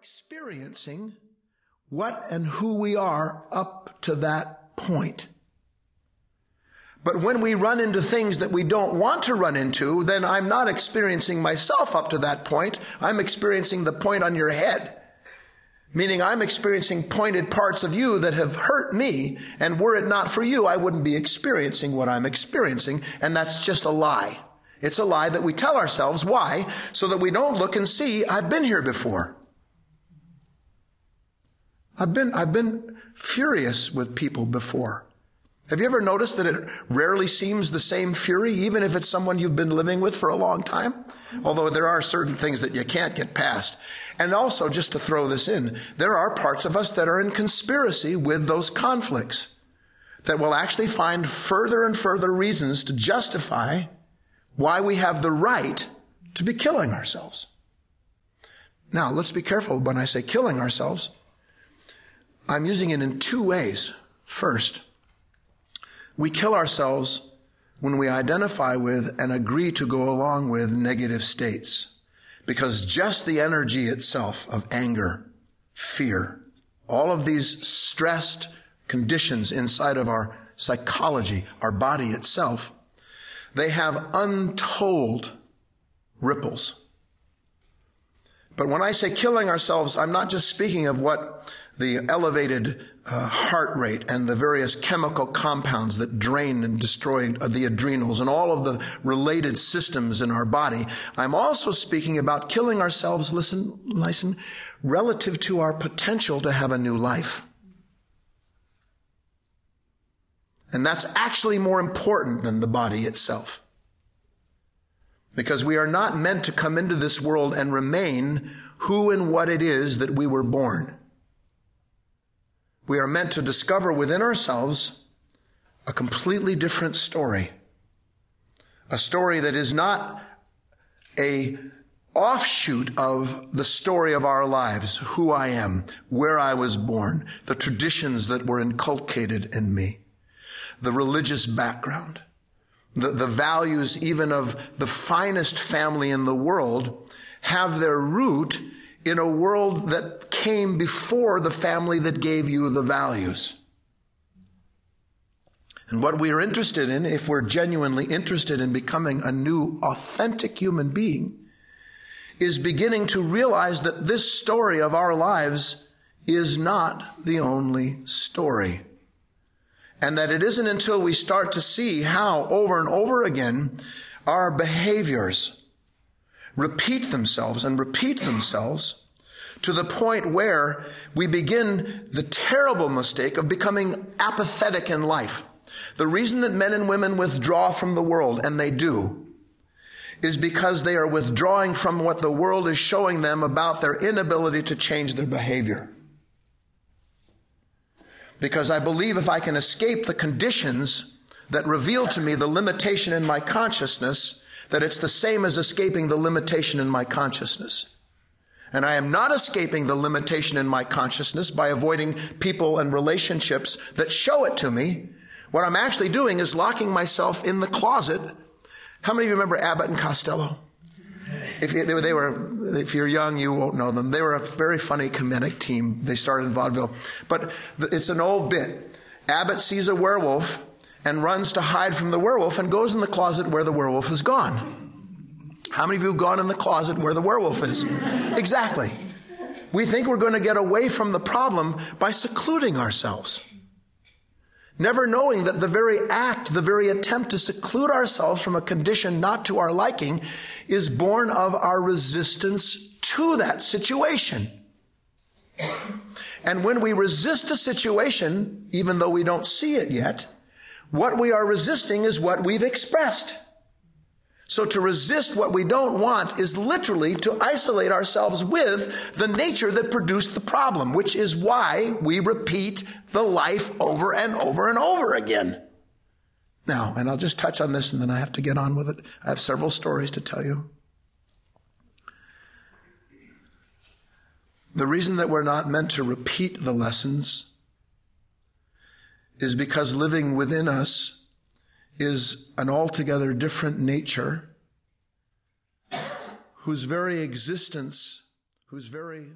experiencing what and who we are up to that point. But when we run into things that we don't want to run into, then I'm not experiencing myself up to that point. I'm experiencing the point on your head. Meaning I'm experiencing pointed parts of you that have hurt me, and were it not for you, I wouldn't be experiencing what I'm experiencing, and that's just a lie. It's a lie that we tell ourselves. Why? So that we don't look and see, I've been here before. I've been, I've been furious with people before. Have you ever noticed that it rarely seems the same fury, even if it's someone you've been living with for a long time? Although there are certain things that you can't get past. And also, just to throw this in, there are parts of us that are in conspiracy with those conflicts that will actually find further and further reasons to justify why we have the right to be killing ourselves. Now, let's be careful when I say killing ourselves. I'm using it in two ways. First, we kill ourselves when we identify with and agree to go along with negative states. Because just the energy itself of anger, fear, all of these stressed conditions inside of our psychology, our body itself, they have untold ripples. But when I say killing ourselves, I'm not just speaking of what the elevated uh, heart rate and the various chemical compounds that drain and destroy the adrenals and all of the related systems in our body. I'm also speaking about killing ourselves, listen, listen, relative to our potential to have a new life. And that's actually more important than the body itself. Because we are not meant to come into this world and remain who and what it is that we were born we are meant to discover within ourselves a completely different story. A story that is not a offshoot of the story of our lives, who I am, where I was born, the traditions that were inculcated in me, the religious background, the, the values even of the finest family in the world have their root in a world that came before the family that gave you the values. And what we are interested in, if we're genuinely interested in becoming a new, authentic human being, is beginning to realize that this story of our lives is not the only story. And that it isn't until we start to see how over and over again our behaviors, repeat themselves and repeat themselves to the point where we begin the terrible mistake of becoming apathetic in life. The reason that men and women withdraw from the world, and they do, is because they are withdrawing from what the world is showing them about their inability to change their behavior. Because I believe if I can escape the conditions that reveal to me the limitation in my consciousness, that it's the same as escaping the limitation in my consciousness. And I am not escaping the limitation in my consciousness by avoiding people and relationships that show it to me. What I'm actually doing is locking myself in the closet. How many of you remember Abbott and Costello? If were, they were, if you're young, you won't know them. They were a very funny comedic team. They started in vaudeville, but it's an old bit. Abbott sees a werewolf and runs to hide from the werewolf and goes in the closet where the werewolf is gone. How many of you have gone in the closet where the werewolf is? Exactly. We think we're going to get away from the problem by secluding ourselves. Never knowing that the very act, the very attempt to seclude ourselves from a condition not to our liking is born of our resistance to that situation. And when we resist a situation, even though we don't see it yet, what we are resisting is what we've expressed. So to resist what we don't want is literally to isolate ourselves with the nature that produced the problem, which is why we repeat the life over and over and over again. Now, and I'll just touch on this and then I have to get on with it. I have several stories to tell you. The reason that we're not meant to repeat the lessons is because living within us is an altogether different nature whose very existence, whose very